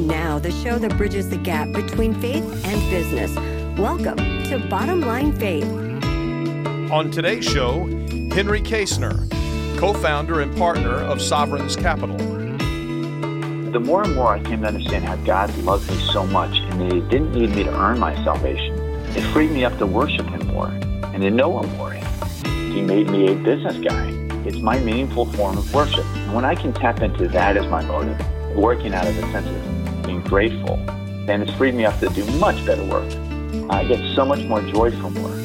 And now, the show that bridges the gap between faith and business. Welcome to Bottom Line Faith. On today's show, Henry Kaestner, co founder and partner of Sovereign's Capital. The more and more I came to understand how God loved me so much and that He didn't need me to earn my salvation, it freed me up to worship Him more and to know Him more. He made me a business guy. It's my meaningful form of worship. And when I can tap into that as my motive, working out of a sense of being grateful, and it's freed me up to do much better work. I get so much more joy from work.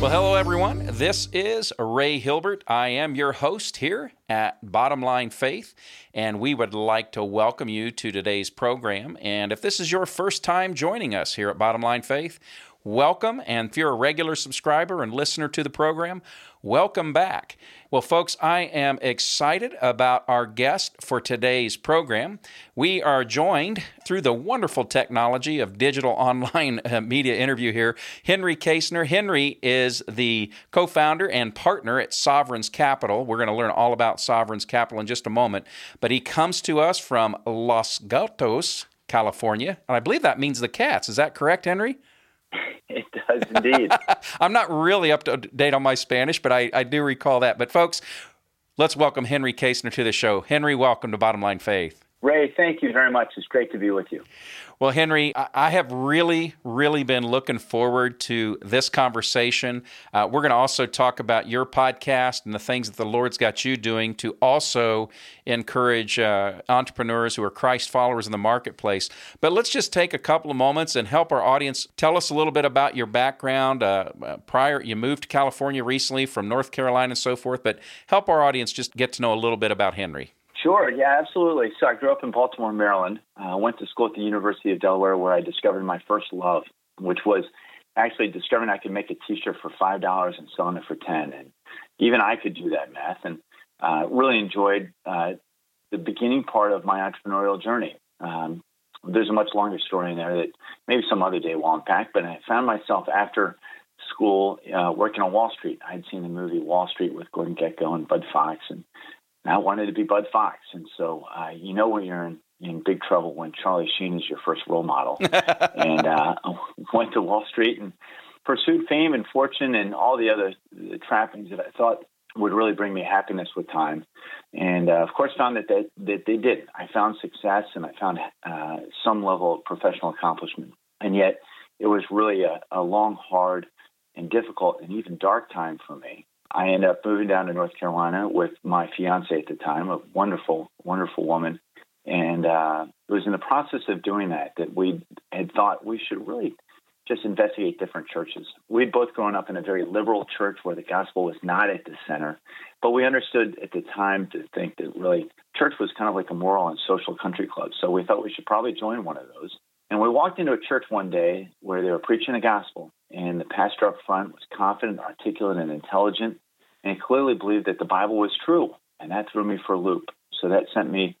Well, hello, everyone. This is Ray Hilbert. I am your host here at Bottom Line Faith, and we would like to welcome you to today's program. And if this is your first time joining us here at Bottom Line Faith, welcome. And if you're a regular subscriber and listener to the program, welcome back. Well, folks, I am excited about our guest for today's program. We are joined through the wonderful technology of digital online uh, media interview here, Henry Kaestner. Henry is the co founder and partner at Sovereign's Capital. We're going to learn all about Sovereign's Capital in just a moment, but he comes to us from Los Gatos, California. And I believe that means the cats. Is that correct, Henry? It does indeed. I'm not really up to date on my Spanish, but I, I do recall that. But folks, let's welcome Henry Kaestner to the show. Henry, welcome to Bottom Line Faith. Ray, thank you very much. It's great to be with you. Well, Henry, I have really, really been looking forward to this conversation. Uh, we're going to also talk about your podcast and the things that the Lord's got you doing to also encourage uh, entrepreneurs who are Christ followers in the marketplace. But let's just take a couple of moments and help our audience tell us a little bit about your background. Uh, prior, you moved to California recently from North Carolina and so forth, but help our audience just get to know a little bit about Henry. Sure, yeah, absolutely. So I grew up in Baltimore, Maryland. I uh, went to school at the University of Delaware where I discovered my first love, which was actually discovering I could make a T-shirt for five dollars and selling it for ten, and even I could do that math, and uh, really enjoyed uh, the beginning part of my entrepreneurial journey. Um, there's a much longer story in there that maybe some other day we'll unpack, but I found myself after school uh, working on Wall Street. I'd seen the movie Wall Street with Gordon Gekko and Bud Fox, and I wanted to be Bud Fox, and so uh, you know when you're in, in big trouble when Charlie Sheen is your first role model. and uh, went to Wall Street and pursued fame and fortune and all the other the trappings that I thought would really bring me happiness with time. And uh, of course, found that they, that they did. I found success and I found uh, some level of professional accomplishment. And yet, it was really a, a long, hard, and difficult and even dark time for me. I ended up moving down to North Carolina with my fiance at the time, a wonderful, wonderful woman. And uh, it was in the process of doing that that we had thought we should really just investigate different churches. We'd both grown up in a very liberal church where the gospel was not at the center, but we understood at the time to think that really church was kind of like a moral and social country club. So we thought we should probably join one of those. And we walked into a church one day where they were preaching the gospel, and the pastor up front was confident, articulate, and intelligent and clearly believed that the Bible was true. And that threw me for a loop. So that sent me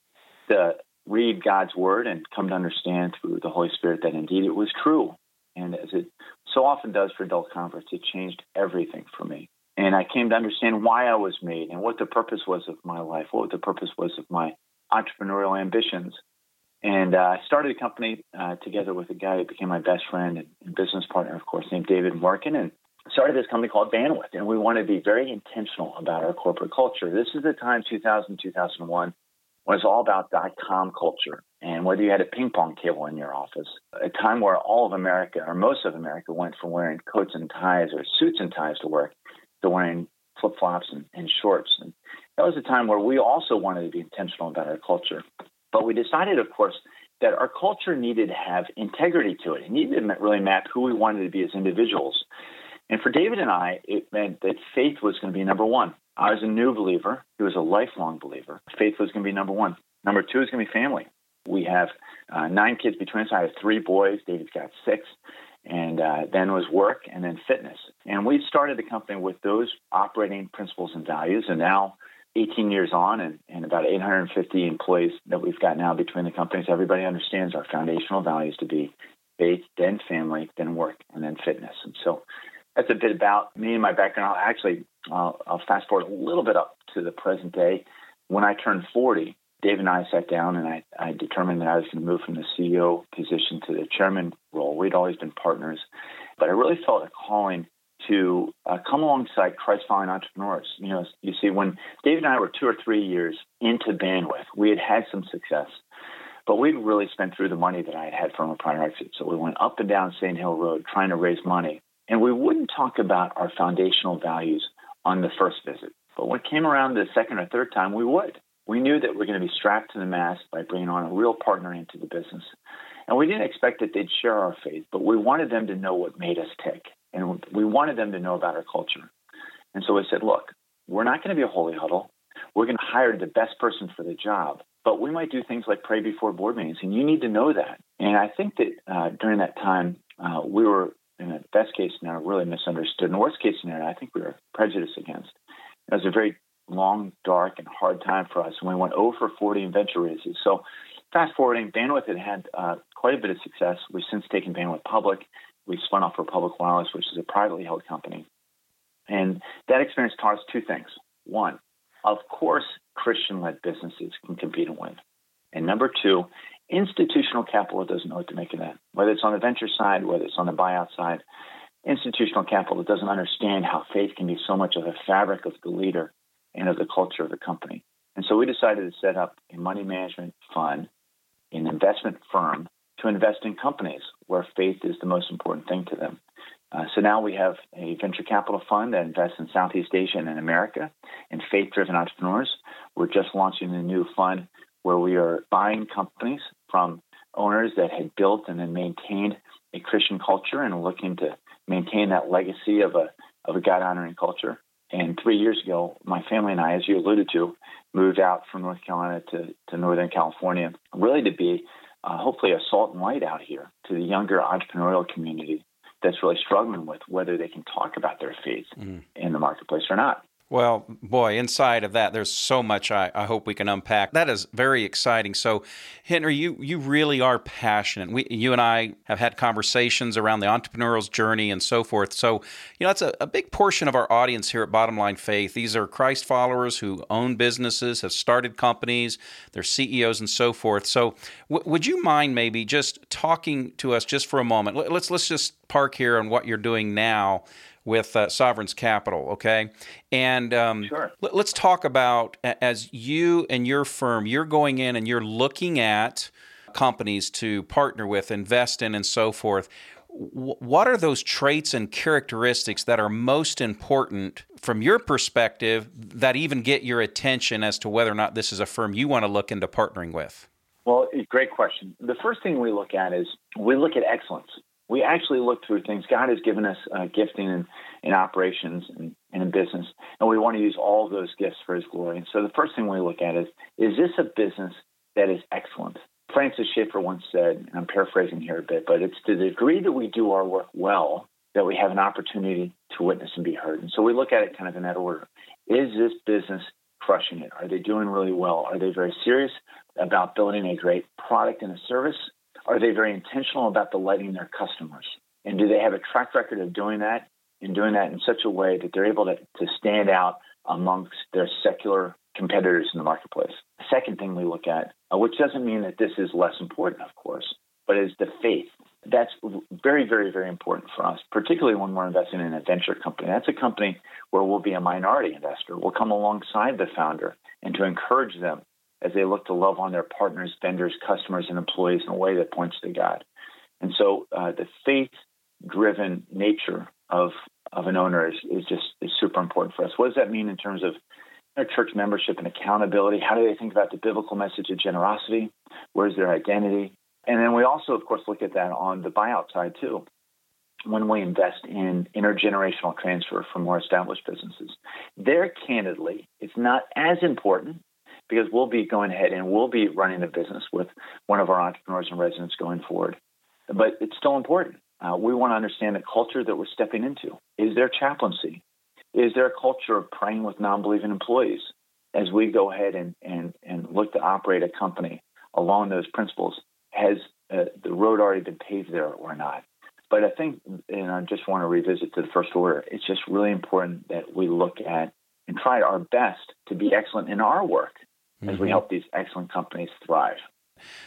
to read God's word and come to understand through the Holy Spirit that indeed it was true. And as it so often does for adult converts, it changed everything for me. And I came to understand why I was made and what the purpose was of my life, what the purpose was of my entrepreneurial ambitions. And uh, I started a company uh, together with a guy who became my best friend and business partner, of course, named David Morgan. And started this company called Bandwidth, and we wanted to be very intentional about our corporate culture. This is the time, 2000, 2001, when it's all about dot com culture. And whether you had a ping pong table in your office, a time where all of America, or most of America, went from wearing coats and ties or suits and ties to work to wearing flip flops and, and shorts. And that was a time where we also wanted to be intentional about our culture. But we decided, of course, that our culture needed to have integrity to it. It needed to really map who we wanted to be as individuals. And for David and I, it meant that faith was going to be number one. I was a new believer. He was a lifelong believer. Faith was going to be number one. Number two is going to be family. We have uh, nine kids between us. I have three boys. David's got six. And uh, then was work and then fitness. And we started the company with those operating principles and values. And now, 18 years on, and, and about 850 employees that we've got now between the companies, everybody understands our foundational values to be faith, then family, then work, and then fitness. And so that's a bit about me and my background. I'll actually, uh, I'll fast forward a little bit up to the present day. When I turned 40, Dave and I sat down and I, I determined that I was going to move from the CEO position to the chairman role. We'd always been partners, but I really felt a calling to uh, come alongside Christ following entrepreneurs. You know, you see, when Dave and I were two or three years into bandwidth, we had had some success, but we'd really spent through the money that I had had from a prior exit. So we went up and down Sand Hill Road trying to raise money, and we wouldn't talk about our foundational values on the first visit. But when it came around the second or third time, we would. We knew that we are going to be strapped to the mast by bringing on a real partner into the business. And we didn't expect that they'd share our faith, but we wanted them to know what made us tick. And we wanted them to know about our culture. And so we said, look, we're not going to be a holy huddle. We're going to hire the best person for the job, but we might do things like pray before board meetings, and you need to know that. And I think that uh, during that time, uh, we were, in the best case scenario, really misunderstood. In worst case scenario, I think we were prejudiced against. It was a very long, dark, and hard time for us, and we went over 40 in venture raises. So, fast forwarding, Bandwidth had had uh, quite a bit of success. We've since taken Bandwidth public. We spun off Republic Wireless, which is a privately held company. And that experience taught us two things. One, of course, Christian led businesses can compete and win. And number two, institutional capital doesn't know what to make of that. Whether it's on the venture side, whether it's on the buyout side, institutional capital doesn't understand how faith can be so much of a fabric of the leader and of the culture of the company. And so we decided to set up a money management fund, an investment firm to invest in companies where faith is the most important thing to them. Uh, so now we have a venture capital fund that invests in Southeast Asia and in America and faith driven entrepreneurs. We're just launching a new fund where we are buying companies from owners that had built and then maintained a Christian culture and looking to maintain that legacy of a of a God honoring culture. And three years ago, my family and I, as you alluded to, moved out from North Carolina to, to Northern California, really to be uh, hopefully a salt and light out here to the younger entrepreneurial community that's really struggling with whether they can talk about their faith mm. in the marketplace or not. Well, boy, inside of that, there's so much I, I, hope we can unpack. That is very exciting. So, Henry, you, you really are passionate. We, you and I have had conversations around the entrepreneurial's journey and so forth. So, you know, that's a, a big portion of our audience here at Bottom Line Faith. These are Christ followers who own businesses, have started companies, they're CEOs and so forth. So, w- would you mind maybe just talking to us just for a moment? Let's let's just park here on what you're doing now with uh, Sovereign's Capital, okay? And um, sure. let, us talk about as you and your firm, you're going in and you're looking at companies to partner with, invest in, and so forth. What are those traits and characteristics that are most important from your perspective that even get your attention as to whether or not this is a firm you want to look into partnering with? Well, great question. The first thing we look at is we look at excellence we actually look through things. God has given us uh, gifting in, in operations and, and, in business, and we want to use all those gifts for His glory. And so the first thing we look at is is this a business that is excellent? Francis Schaeffer once said, and I'm paraphrasing here a bit, but it's to the degree that we do our work well that we have an opportunity to witness and be heard. And so we look at it kind of in that order. Is this business crushing it? Are they doing really well? Are they very serious about building a great product and a service? Are they very intentional about delighting their customers? And do they have a track record of doing that and doing that in such a way that they're able to, to stand out amongst their secular competitors in the marketplace? The second thing we look at, uh, which doesn't mean that this is less important, of course, but is the faith. That's very, very, very important for us, particularly when we're investing in a venture company. That's a company where we'll be a minority investor. We'll come alongside the founder and to encourage them as they look to love on their partners, vendors, customers, and employees in a way that points to God. And so uh, the faith driven nature of, of an owner is, is just is super important for us. What does that mean in terms of their church membership and accountability? How do they think about the biblical message of generosity? Where's their identity? And then we also, of course, look at that on the buyout side too. When we invest in intergenerational transfer from more established businesses, there candidly, it's not as important because we'll be going ahead and we'll be running the business with one of our entrepreneurs and residents going forward. But it's still important. Uh, we want to understand the culture that we're stepping into. Is there chaplaincy? Is there a culture of praying with non believing employees as we go ahead and, and, and look to operate a company along those principles? Has uh, the road already been paved there or not? But I think, and I just want to revisit to the first order, it's just really important that we look at and try our best to be excellent in our work as mm-hmm. we help these excellent companies thrive.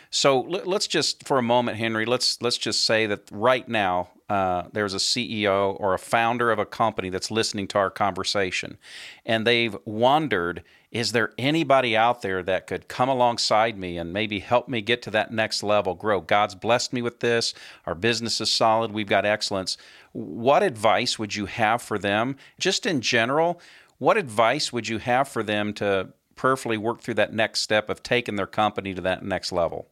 So let's just for a moment, Henry. Let's let's just say that right now uh, there's a CEO or a founder of a company that's listening to our conversation, and they've wondered: Is there anybody out there that could come alongside me and maybe help me get to that next level, grow? God's blessed me with this. Our business is solid. We've got excellence. What advice would you have for them, just in general? What advice would you have for them to prayerfully work through that next step of taking their company to that next level?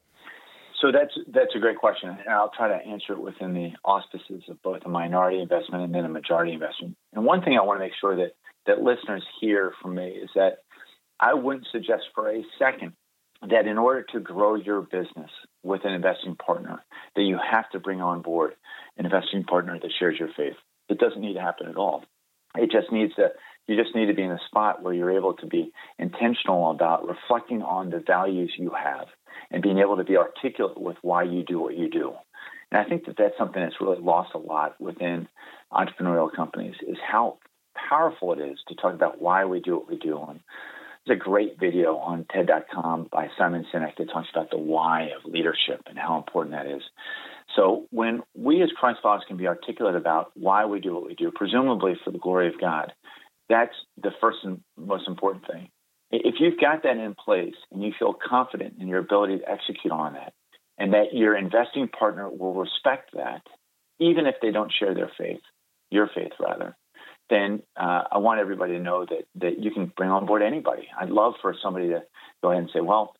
So that's that's a great question, and I'll try to answer it within the auspices of both a minority investment and then a majority investment. And one thing I want to make sure that that listeners hear from me is that I wouldn't suggest for a second that in order to grow your business with an investing partner, that you have to bring on board an investing partner that shares your faith. It doesn't need to happen at all. It just needs to you just need to be in a spot where you're able to be intentional about reflecting on the values you have and being able to be articulate with why you do what you do. And I think that that's something that's really lost a lot within entrepreneurial companies is how powerful it is to talk about why we do what we do. And there's a great video on TED.com by Simon Sinek that talks about the why of leadership and how important that is. So when we as Christ followers can be articulate about why we do what we do, presumably for the glory of God, that's the first and most important thing. If you've got that in place and you feel confident in your ability to execute on that, and that your investing partner will respect that, even if they don't share their faith, your faith rather, then uh, I want everybody to know that that you can bring on board anybody. I'd love for somebody to go ahead and say, well,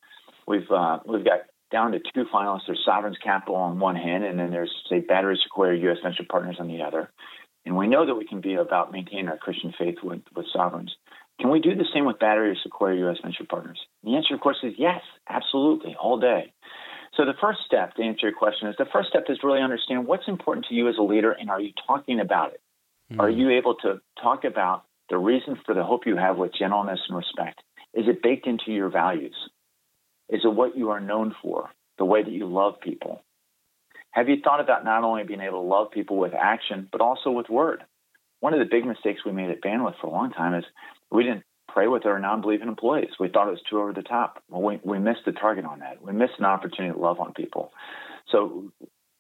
we've uh, we've got down to two finalists. There's Sovereign's Capital on one hand, and then there's say Battery Sequoia U.S. Venture Partners on the other. And we know that we can be about maintaining our Christian faith with, with sovereigns. Can we do the same with Battery or Sequoia U.S. Venture Partners? The answer, of course, is yes, absolutely, all day. So the first step to answer your question is the first step is to really understand what's important to you as a leader, and are you talking about it? Mm-hmm. Are you able to talk about the reason for the hope you have with gentleness and respect? Is it baked into your values? Is it what you are known for? The way that you love people? Have you thought about not only being able to love people with action, but also with word? One of the big mistakes we made at Bandwidth for a long time is we didn't pray with our non-believing employees. We thought it was too over the top. Well, we, we missed the target on that. We missed an opportunity to love on people. So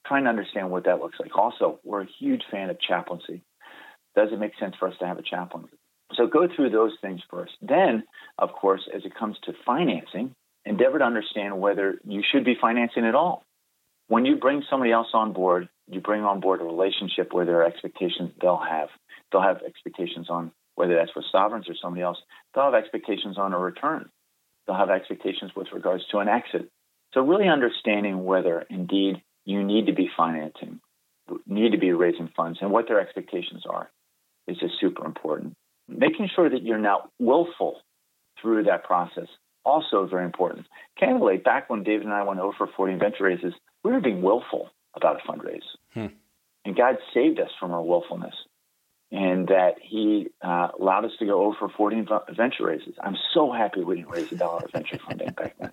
trying to understand what that looks like. Also, we're a huge fan of chaplaincy. Does it make sense for us to have a chaplain? So go through those things first. Then, of course, as it comes to financing, endeavor to understand whether you should be financing at all when you bring somebody else on board, you bring on board a relationship where there are expectations they'll have. They'll have expectations on whether that's with sovereigns or somebody else. They'll have expectations on a return. They'll have expectations with regards to an exit. So really understanding whether indeed you need to be financing, need to be raising funds, and what their expectations are is just super important. Making sure that you're not willful through that process also very important. Candidly, back when David and I went over 40 venture raises, we were being willful about a fundraise. Hmm. And God saved us from our willfulness and that He uh, allowed us to go over for 40 venture raises. I'm so happy we didn't raise a dollar of venture funding back then.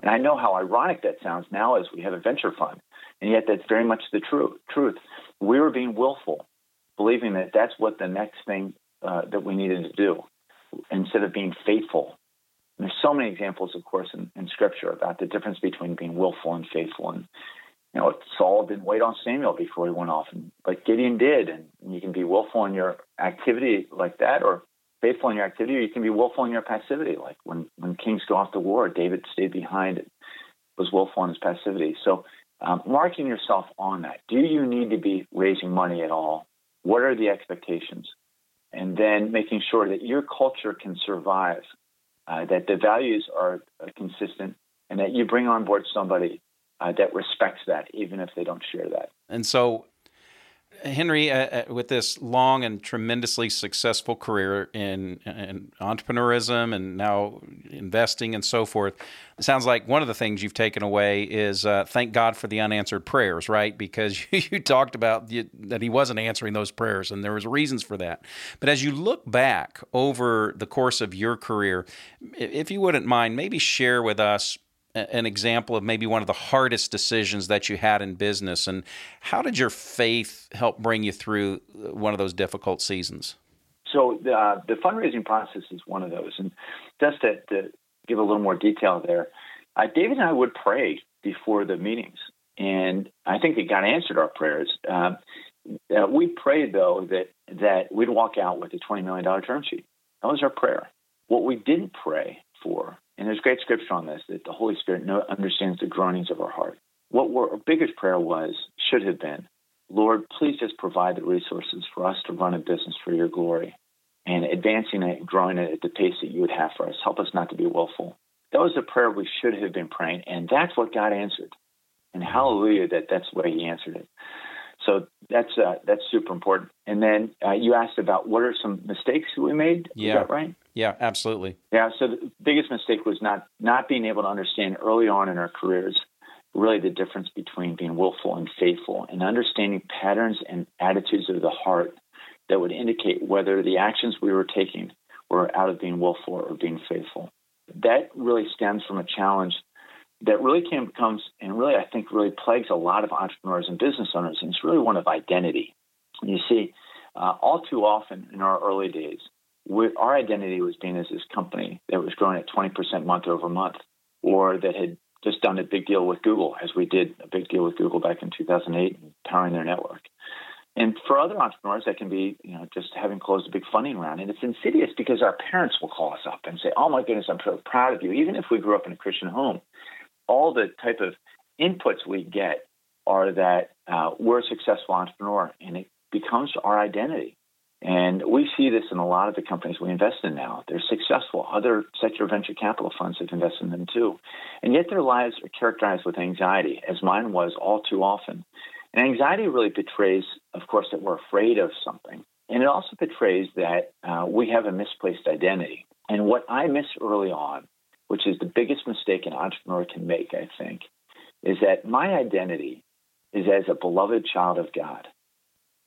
And I know how ironic that sounds now as we have a venture fund. And yet that's very much the truth. truth. We were being willful, believing that that's what the next thing uh, that we needed to do instead of being faithful. There's so many examples, of course, in, in Scripture about the difference between being willful and faithful. And you know, Saul didn't wait on Samuel before he went off, and, but Gideon did. And you can be willful in your activity like that, or faithful in your activity, or you can be willful in your passivity. Like when when kings go off to war, David stayed behind, and was willful in his passivity. So, um, marking yourself on that. Do you need to be raising money at all? What are the expectations? And then making sure that your culture can survive, uh, that the values are consistent, and that you bring on board somebody uh, that respects that, even if they don't share that. And so, Henry, uh, uh, with this long and tremendously successful career in, in entrepreneurism and now investing and so forth, it sounds like one of the things you've taken away is uh, thank God for the unanswered prayers, right? Because you, you talked about the, that He wasn't answering those prayers, and there was reasons for that. But as you look back over the course of your career, if you wouldn't mind, maybe share with us an example of maybe one of the hardest decisions that you had in business and how did your faith help bring you through uh, one of those difficult seasons so the, uh, the fundraising process is one of those and just to, to give a little more detail there, uh, David and I would pray before the meetings, and I think that God answered our prayers. Uh, uh, we prayed though that that we'd walk out with a twenty million dollar term sheet. That was our prayer. What we didn't pray for, and there's great scripture on this, that the Holy Spirit understands the groanings of our heart. What our biggest prayer was, should have been, Lord, please just provide the resources for us to run a business for your glory and advancing it, growing it at the pace that you would have for us. Help us not to be willful. That was a prayer we should have been praying, and that's what God answered. And hallelujah that that's the way He answered it. So that's uh, that's super important. And then uh, you asked about what are some mistakes we made. Yeah. Is that right? Yeah, absolutely. Yeah. So the biggest mistake was not not being able to understand early on in our careers really the difference between being willful and faithful, and understanding patterns and attitudes of the heart that would indicate whether the actions we were taking were out of being willful or being faithful. That really stems from a challenge that really comes and really I think really plagues a lot of entrepreneurs and business owners, and it's really one of identity. You see, uh, all too often in our early days, we, our identity was being as this company that was growing at 20% month over month, or that had just done a big deal with Google, as we did a big deal with Google back in 2008, powering their network. And for other entrepreneurs, that can be, you know, just having closed a big funding round. And it's insidious because our parents will call us up and say, "Oh my goodness, I'm so proud of you." Even if we grew up in a Christian home, all the type of inputs we get are that uh, we're a successful entrepreneur, and it becomes our identity. And we see this in a lot of the companies we invest in now. They're successful. Other secular venture capital funds have invested in them too. And yet their lives are characterized with anxiety, as mine was all too often. And anxiety really betrays, of course, that we're afraid of something. And it also betrays that uh, we have a misplaced identity. And what I missed early on, which is the biggest mistake an entrepreneur can make, I think, is that my identity is as a beloved child of God.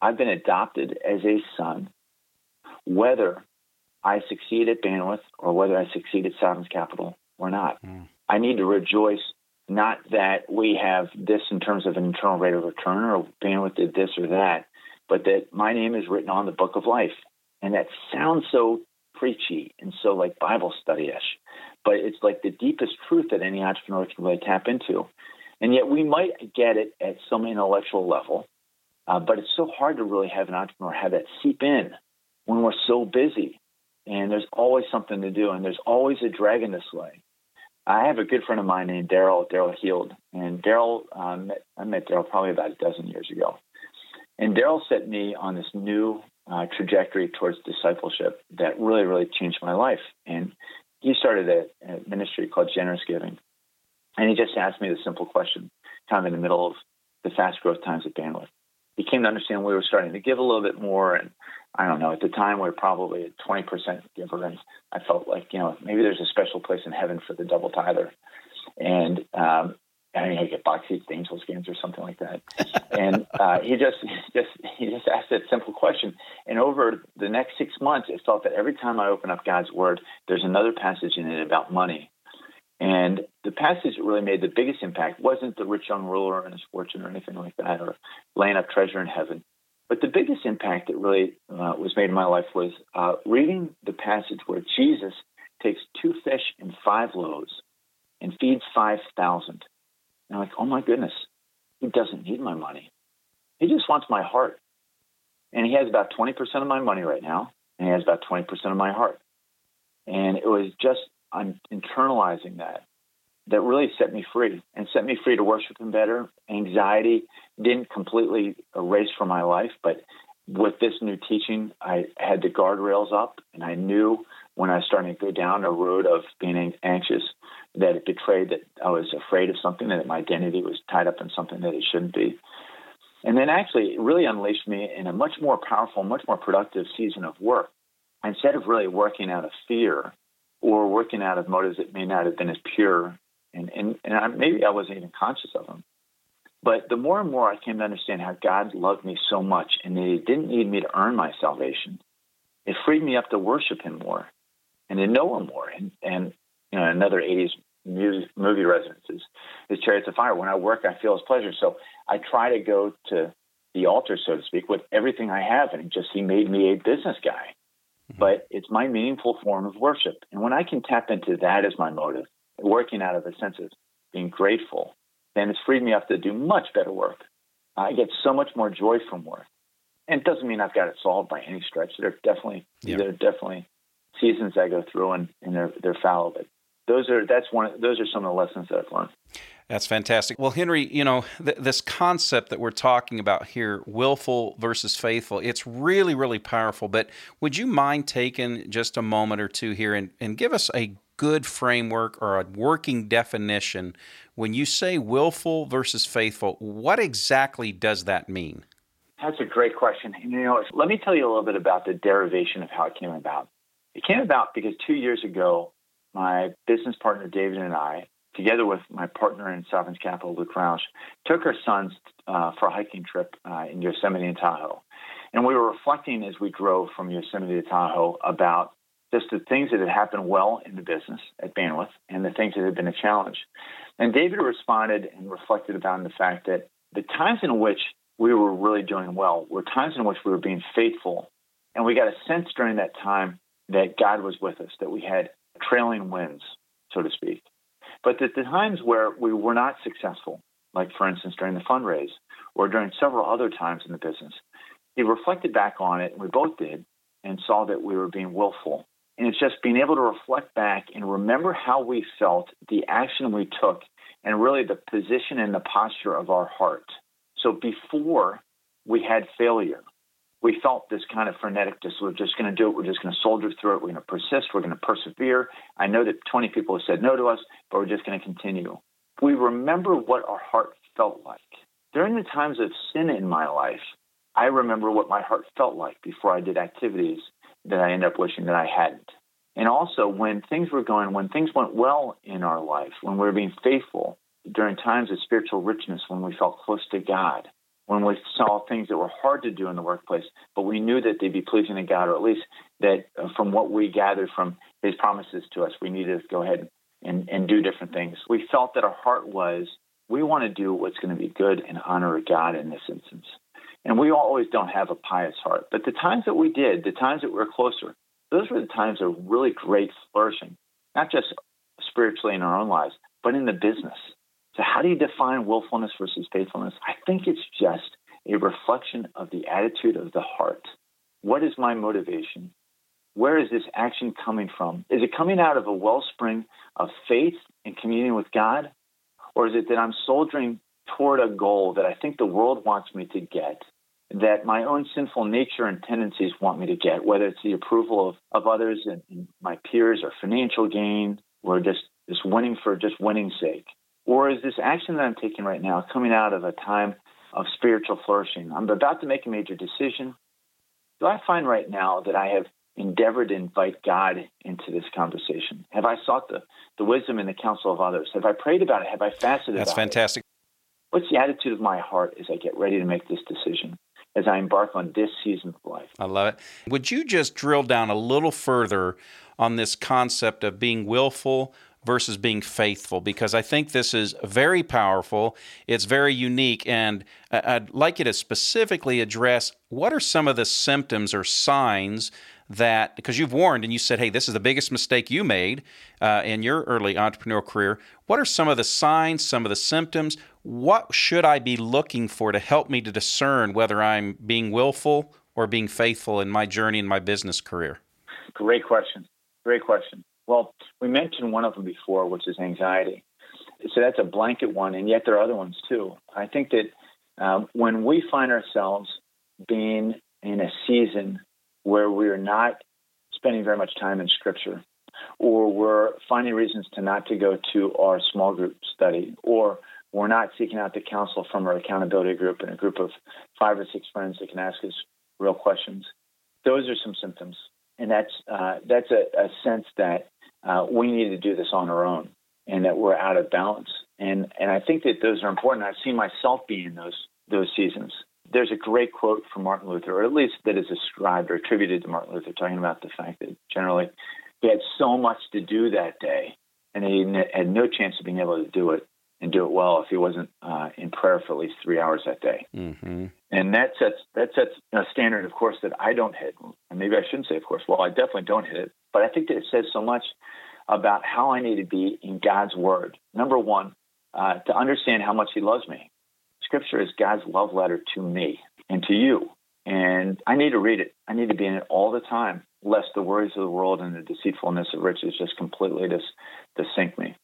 I've been adopted as a son, whether I succeed at Bandwidth or whether I succeed at Sovereign's Capital or not. Mm. I need to rejoice not that we have this in terms of an internal rate of return or Bandwidth did this or that, but that my name is written on the book of life. And that sounds so preachy and so like Bible study ish, but it's like the deepest truth that any entrepreneur can really tap into. And yet we might get it at some intellectual level, uh, but it's so hard to really have an entrepreneur have that seep in when we're so busy and there's always something to do and there's always a dragon to slay. I have a good friend of mine named Daryl, Daryl Heald. And Daryl, um, I met Daryl probably about a dozen years ago. And Daryl set me on this new uh, trajectory towards discipleship that really, really changed my life. And he started a, a ministry called Generous Giving. And he just asked me the simple question, kind of in the middle of the fast growth times at Bandwidth he came to understand we were starting to give a little bit more. And I don't know, at the time we were probably a 20% giver. And I felt like, you know, maybe there's a special place in heaven for the double tither. And, um, I mean, I get box seats to Angels games or something like that. and uh, he just, just, he just asked that simple question. And over the next six months, it felt that every time I open up God's Word, there's another passage in it about money. And the passage that really made the biggest impact wasn't the rich young ruler and his fortune or anything like that, or laying up treasure in heaven. But the biggest impact that really uh, was made in my life was uh, reading the passage where Jesus takes two fish and five loaves and feeds 5,000. And I'm like, oh my goodness, he doesn't need my money. He just wants my heart. And he has about 20% of my money right now, and he has about 20% of my heart. And it was just I'm internalizing that. That really set me free and set me free to worship Him better. Anxiety didn't completely erase from my life, but with this new teaching, I had the guardrails up, and I knew when I was starting to go down a road of being anxious that it betrayed that I was afraid of something, that my identity was tied up in something that it shouldn't be. And then actually, it really unleashed me in a much more powerful, much more productive season of work. Instead of really working out of fear, or working out of motives that may not have been as pure, and and, and I, maybe I wasn't even conscious of them. But the more and more I came to understand how God loved me so much, and that He didn't need me to earn my salvation, it freed me up to worship Him more and to know more. And and you know, another '80s music, movie residences is Chariots of Fire. When I work, I feel His pleasure. So I try to go to the altar, so to speak, with everything I have, and just He made me a business guy mm-hmm. but it's my meaningful form of worship. And when I can tap into that as my motive, working out of a sense of being grateful, then it's freed me up to do much better work. I get so much more joy from work. And it doesn't mean I've got it solved by any stretch. There are definitely yeah. there are definitely seasons I go through and, and they're they're fallow, but those are that's one those are some of the lessons that I've learned. That's fantastic. Well, Henry, you know, th- this concept that we're talking about here, willful versus faithful, it's really, really powerful. But would you mind taking just a moment or two here and, and give us a good framework or a working definition when you say willful versus faithful? What exactly does that mean? That's a great question. You know, let me tell you a little bit about the derivation of how it came about. It came about because two years ago, my business partner David and I together with my partner in Sovereign's Capital, Luke Roush, took our sons uh, for a hiking trip uh, in Yosemite and Tahoe. And we were reflecting as we drove from Yosemite to Tahoe about just the things that had happened well in the business at Bandwidth and the things that had been a challenge. And David responded and reflected about the fact that the times in which we were really doing well were times in which we were being faithful. And we got a sense during that time that God was with us, that we had trailing winds, so to speak. But at the times where we were not successful, like for instance during the fundraise or during several other times in the business, he reflected back on it, and we both did, and saw that we were being willful. And it's just being able to reflect back and remember how we felt, the action we took, and really the position and the posture of our heart. So before we had failure, we felt this kind of frenetic, just we're just going to do it. We're just going to soldier through it. We're going to persist. We're going to persevere. I know that 20 people have said no to us, but we're just going to continue. We remember what our heart felt like. During the times of sin in my life, I remember what my heart felt like before I did activities that I end up wishing that I hadn't. And also when things were going, when things went well in our life, when we were being faithful, during times of spiritual richness, when we felt close to God, when we saw things that were hard to do in the workplace, but we knew that they'd be pleasing to God, or at least that uh, from what we gathered from His promises to us, we needed to go ahead and, and do different things. We felt that our heart was, we want to do what's going to be good and honor God in this instance. And we always don't have a pious heart. But the times that we did, the times that we were closer, those were the times of really great flourishing, not just spiritually in our own lives, but in the business. So, how do you define willfulness versus faithfulness? I think it's just a reflection of the attitude of the heart. What is my motivation? Where is this action coming from? Is it coming out of a wellspring of faith and communion with God? Or is it that I'm soldiering toward a goal that I think the world wants me to get, that my own sinful nature and tendencies want me to get, whether it's the approval of, of others and, and my peers or financial gain or just, just winning for just winning's sake? Or is this action that I'm taking right now coming out of a time of spiritual flourishing? I'm about to make a major decision. Do I find right now that I have endeavored to invite God into this conversation? Have I sought the, the wisdom and the counsel of others? Have I prayed about it? Have I fasted That's fantastic. It? What's the attitude of my heart as I get ready to make this decision? As I embark on this season of life. I love it. Would you just drill down a little further on this concept of being willful versus being faithful because I think this is very powerful. It's very unique. And I'd like you to specifically address what are some of the symptoms or signs that, because you've warned and you said, hey, this is the biggest mistake you made uh, in your early entrepreneurial career. What are some of the signs, some of the symptoms? What should I be looking for to help me to discern whether I'm being willful or being faithful in my journey in my business career? Great question. Great question. Well, we mentioned one of them before, which is anxiety. So that's a blanket one, and yet there are other ones too. I think that um, when we find ourselves being in a season where we're not spending very much time in Scripture, or we're finding reasons to not to go to our small group study, or we're not seeking out the counsel from our accountability group and a group of five or six friends that can ask us real questions. Those are some symptoms, and that's uh, that's a, a sense that uh, we need to do this on our own and that we're out of balance. And and I think that those are important. I've seen myself be in those those seasons. There's a great quote from Martin Luther, or at least that is ascribed or attributed to Martin Luther, talking about the fact that generally he had so much to do that day, and he had no chance of being able to do it and do it well if he wasn't uh, in prayer for at least three hours that day. Mm-hmm. And that sets that sets a standard, of course, that I don't hit. and maybe I shouldn't say, of course. Well, I definitely don't hit it, but I think that it says so much about how I need to be in God's Word. Number one, uh, to understand how much He loves me. Scripture is God's love letter to me and to you. And I need to read it. I need to be in it all the time, lest the worries of the world and the deceitfulness of riches just completely just, just sink me.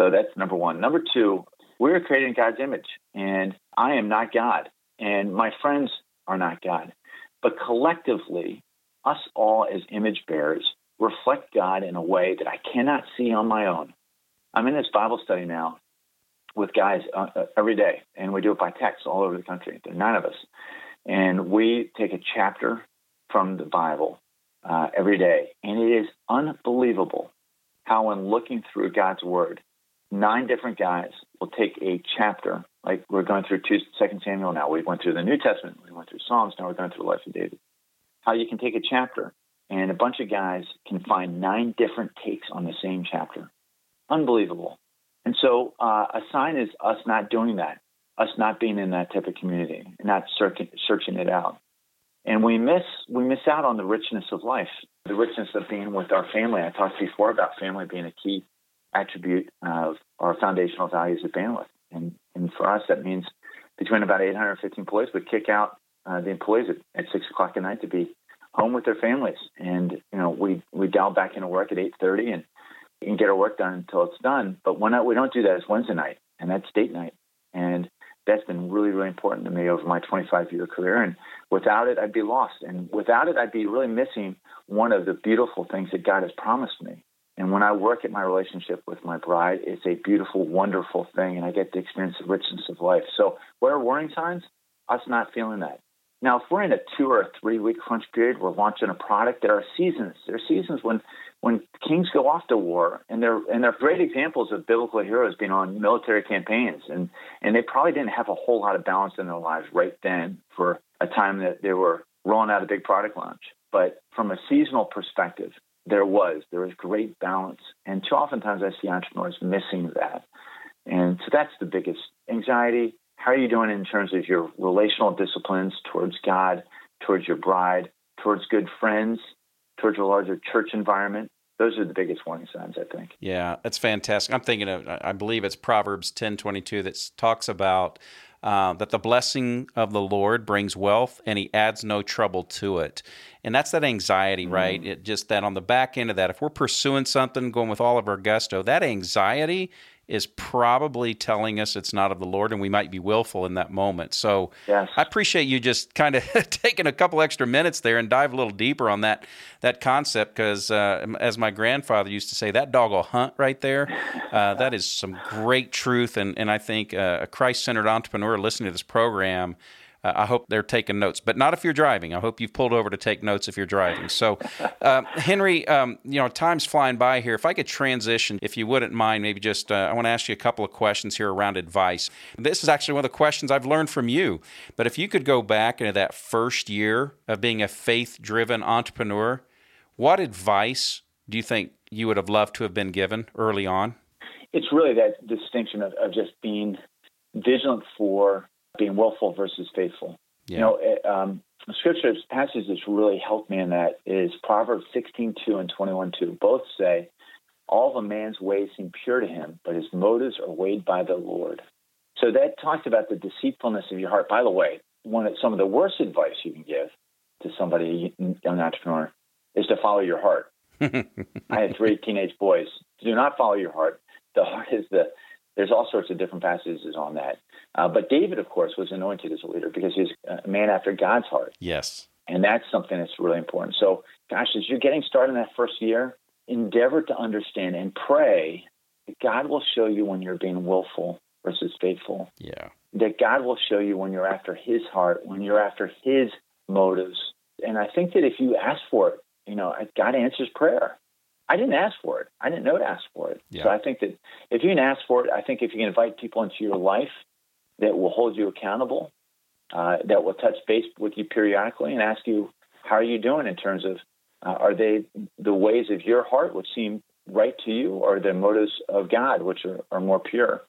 So that's number one. Number two, we're created in God's image, and I am not God, and my friends are not God. But collectively, us all as image bearers reflect God in a way that I cannot see on my own. I'm in this Bible study now with guys uh, uh, every day, and we do it by text all over the country. There are nine of us, and we take a chapter from the Bible uh, every day, and it is unbelievable how, when looking through God's Word, nine different guys will take a chapter. Like we're going through two, Second Samuel now. We went through the New Testament. We went through Psalms. Now we're going through the life of David. How you can take a chapter and a bunch of guys can find nine different takes on the same chapter. Unbelievable. And so uh, a sign is us not doing that, us not being in that type of community, not searching, searching it out. And we miss we miss out on the richness of life, the richness of being with our family. I talked before about family being a key attribute of our foundational values at Bandwidth. And, and for us, that means between about 850 employees, we kick out uh, the employees at, at, six o'clock at night to be home with their families. And, you know, we, we dial back into work at 8.30 and, and get our work done until it's done. But when I, we don't do that, it's Wednesday night, and that's date night. And that's been really, really important to me over my 25 year career. And without it, I'd be lost. And without it, I'd be really missing one of the beautiful things that God has promised me. And when I work at my relationship with my bride, it's a beautiful, wonderful thing, and I get to experience the richness of life. So, what are warning signs? Us not feeling that. Now, if we're in a two or a three week crunch period, we're launching a product. There are seasons. There are seasons when when kings go off to war, and they're and they're great examples of biblical heroes being on military campaigns, and and they probably didn't have a whole lot of balance in their lives right then for a time that they were rolling out a big product launch. But from a seasonal perspective, there was. There was great balance. And too oftentimes I see entrepreneurs missing that. And so that's the biggest anxiety. How are you doing in terms of your relational disciplines towards God, towards your bride, towards good friends, towards a larger church environment? Those are the biggest warning signs, I think. Yeah, that's fantastic. I'm thinking of, I believe it's Proverbs 10 22 that talks about uh, that the blessing of the Lord brings wealth and he adds no trouble to it. And that's that anxiety, mm-hmm. right? It just that on the back end of that, if we're pursuing something, going with all of our gusto, that anxiety is probably telling us it's not of the Lord, and we might be willful in that moment. So yes. I appreciate you just kind of taking a couple extra minutes there and dive a little deeper on that that concept, because uh, as my grandfather used to say, that dog will hunt right there. Uh, that is some great truth, and and I think uh, a Christ centered entrepreneur listening to this program uh, I hope they're taking notes, but not if you're driving. I hope you've pulled over to take notes if you're driving. So, uh, Henry, um, you know, time's flying by here. If I could transition, if you wouldn't mind, maybe just uh, I want to ask you a couple of questions here around advice. This is actually one of the questions I've learned from you. But if you could go back into that first year of being a faith-driven entrepreneur, what advice do you think you would have loved to have been given early on? It's really that distinction of, of just being vigilant for being willful versus faithful. Yeah. You know, it, um, scripture passages that's really helped me in that is Proverbs 16:2 and 21:2. Both say, "All of a man's ways seem pure to him, but his motives are weighed by the Lord." So that talks about the deceitfulness of your heart. By the way, one of some of the worst advice you can give to somebody, young entrepreneur, is to follow your heart. I had three teenage boys. Do not follow your heart. The heart is the there's all sorts of different passages on that. Uh, but David, of course, was anointed as a leader because he's a man after God's heart. Yes. And that's something that's really important. So, gosh, as you're getting started in that first year, endeavor to understand and pray that God will show you when you're being willful versus faithful. Yeah. That God will show you when you're after his heart, when you're after his motives. And I think that if you ask for it, you know, God answers prayer. I didn't ask for it. I didn't know to ask for it. Yeah. So I think that if you can ask for it, I think if you can invite people into your life that will hold you accountable, uh, that will touch base with you periodically and ask you, how are you doing in terms of, uh, are they the ways of your heart which seem right to you or the motives of God which are, are more pure?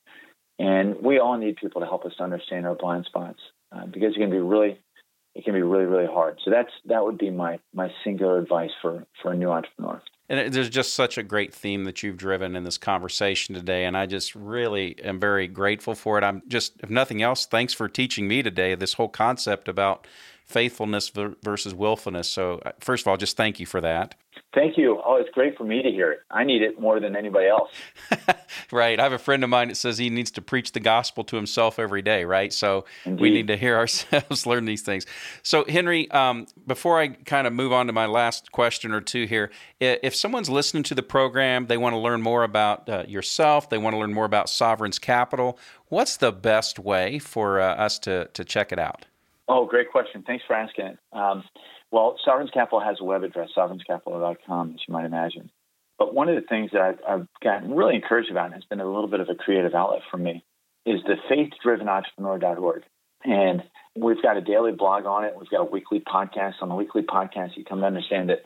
And we all need people to help us understand our blind spots uh, because it can be really it can be really, really hard. So that's that would be my my singular advice for for a new entrepreneur. And there's just such a great theme that you've driven in this conversation today. And I just really am very grateful for it. I'm just, if nothing else, thanks for teaching me today this whole concept about faithfulness versus willfulness. So, uh, first of all, just thank you for that. Thank you. Oh, it's great for me to hear it. I need it more than anybody else. right. I have a friend of mine that says he needs to preach the gospel to himself every day, right? So Indeed. we need to hear ourselves learn these things. So, Henry, um, before I kind of move on to my last question or two here, if someone's listening to the program, they want to learn more about uh, yourself, they want to learn more about Sovereign's Capital, what's the best way for uh, us to, to check it out? Oh, great question. Thanks for asking it. Um, well, Sovereign's Capital has a web address, sovereigncapital.com, as you might imagine. But one of the things that I've, I've gotten really encouraged about and has been a little bit of a creative outlet for me is the faithdrivenentrepreneur.org. And we've got a daily blog on it. We've got a weekly podcast. On the weekly podcast, you come to understand that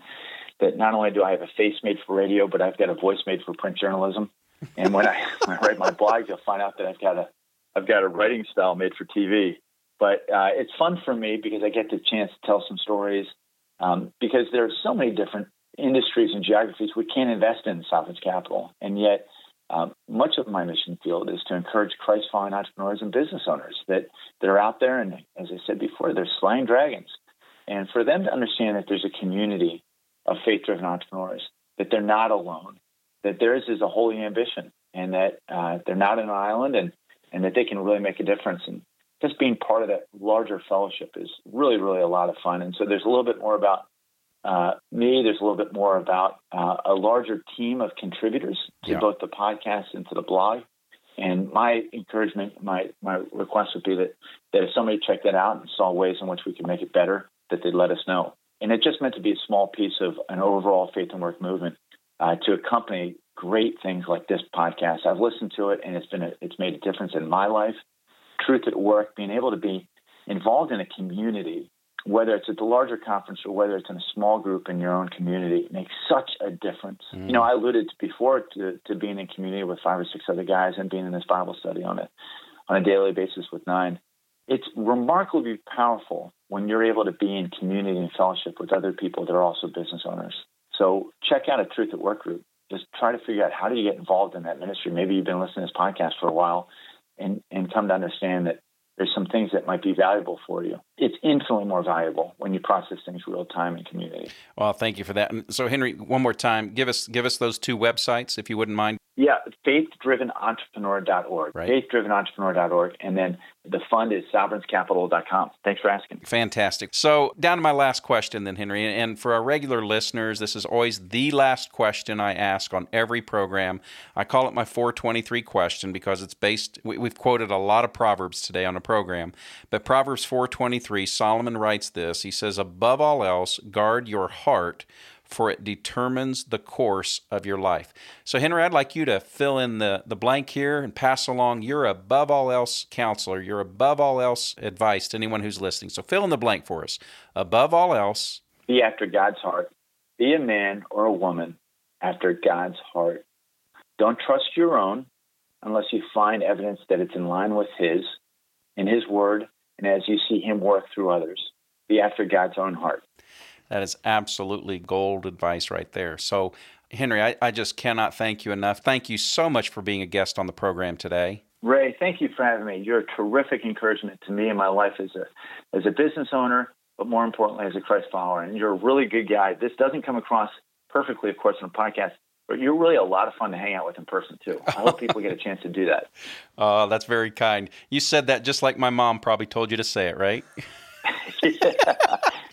that not only do I have a face made for radio, but I've got a voice made for print journalism. And when I, when I write my blog, you'll find out that I've got a I've got a writing style made for TV. But uh, it's fun for me because I get the chance to tell some stories. Um, because there are so many different industries and geographies we can't invest in Sovereign's Capital, and yet um, much of my mission field is to encourage Christ-following entrepreneurs and business owners that that are out there, and as I said before, they're slaying dragons, and for them to understand that there's a community of faith-driven entrepreneurs, that they're not alone, that theirs is a holy ambition, and that uh, they're not an island, and and that they can really make a difference. And just being part of that larger fellowship is really, really a lot of fun. And so there's a little bit more about uh, me. There's a little bit more about uh, a larger team of contributors to yeah. both the podcast and to the blog. And my encouragement, my my request would be that that if somebody checked that out and saw ways in which we could make it better, that they'd let us know. And it just meant to be a small piece of an overall faith and work movement uh, to accompany great things like this podcast. I've listened to it, and it's been a, it's made a difference in my life truth at work, being able to be involved in a community, whether it's at the larger conference or whether it's in a small group in your own community, makes such a difference. Mm. You know, I alluded to before to, to being in community with five or six other guys and being in this Bible study on a on a daily basis with nine. It's remarkably powerful when you're able to be in community and fellowship with other people that are also business owners. So check out a Truth at Work group. Just try to figure out how do you get involved in that ministry. Maybe you've been listening to this podcast for a while and, and come to understand that there's some things that might be valuable for you. It's infinitely more valuable when you process things real time in community. Well, thank you for that. And so, Henry, one more time, give us give us those two websites if you wouldn't mind. Yeah, faithdrivenentrepreneur.org. Right. Faithdrivenentrepreneur.org. And then the fund is sovereigncapital.com. Thanks for asking. Fantastic. So, down to my last question then, Henry. And for our regular listeners, this is always the last question I ask on every program. I call it my 423 question because it's based, we've quoted a lot of Proverbs today on a program. But Proverbs 423, Solomon writes this He says, Above all else, guard your heart for it determines the course of your life. So, Henry, I'd like you to fill in the, the blank here and pass along your above all else counselor, your above all else advice to anyone who's listening. So, fill in the blank for us. Above all else, be after God's heart. Be a man or a woman after God's heart. Don't trust your own unless you find evidence that it's in line with His, in His Word, and as you see Him work through others. Be after God's own heart. That is absolutely gold advice right there. So, Henry, I, I just cannot thank you enough. Thank you so much for being a guest on the program today. Ray, thank you for having me. You're a terrific encouragement to me in my life as a as a business owner, but more importantly as a Christ follower. And you're a really good guy. This doesn't come across perfectly, of course, on a podcast, you're really a lot of fun to hang out with in person too. I hope people get a chance to do that. Oh, that's very kind. You said that just like my mom probably told you to say it, right?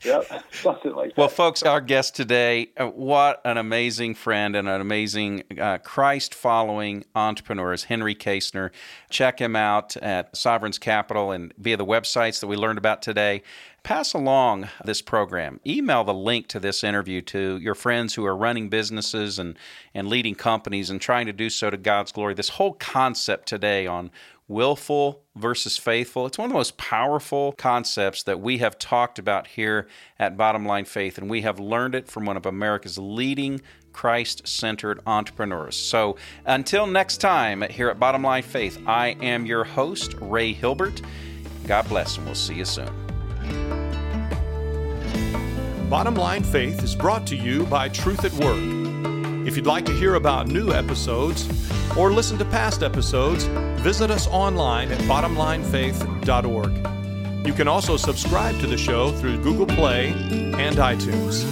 yep, something like that. Well, folks, our guest today, uh, what an amazing friend and an amazing uh, Christ following entrepreneur is Henry Kaestner. Check him out at Sovereign's Capital and via the websites that we learned about today. Pass along this program. Email the link to this interview to your friends who are running businesses and, and leading companies and trying to do so to God's glory. This whole concept today on willful versus faithful. It's one of the most powerful concepts that we have talked about here at Bottom Line Faith, and we have learned it from one of America's leading Christ centered entrepreneurs. So until next time here at Bottom Line Faith, I am your host, Ray Hilbert. God bless, and we'll see you soon. Bottom Line Faith is brought to you by Truth at Work. If you'd like to hear about new episodes or listen to past episodes, visit us online at bottomlinefaith.org. You can also subscribe to the show through Google Play and iTunes.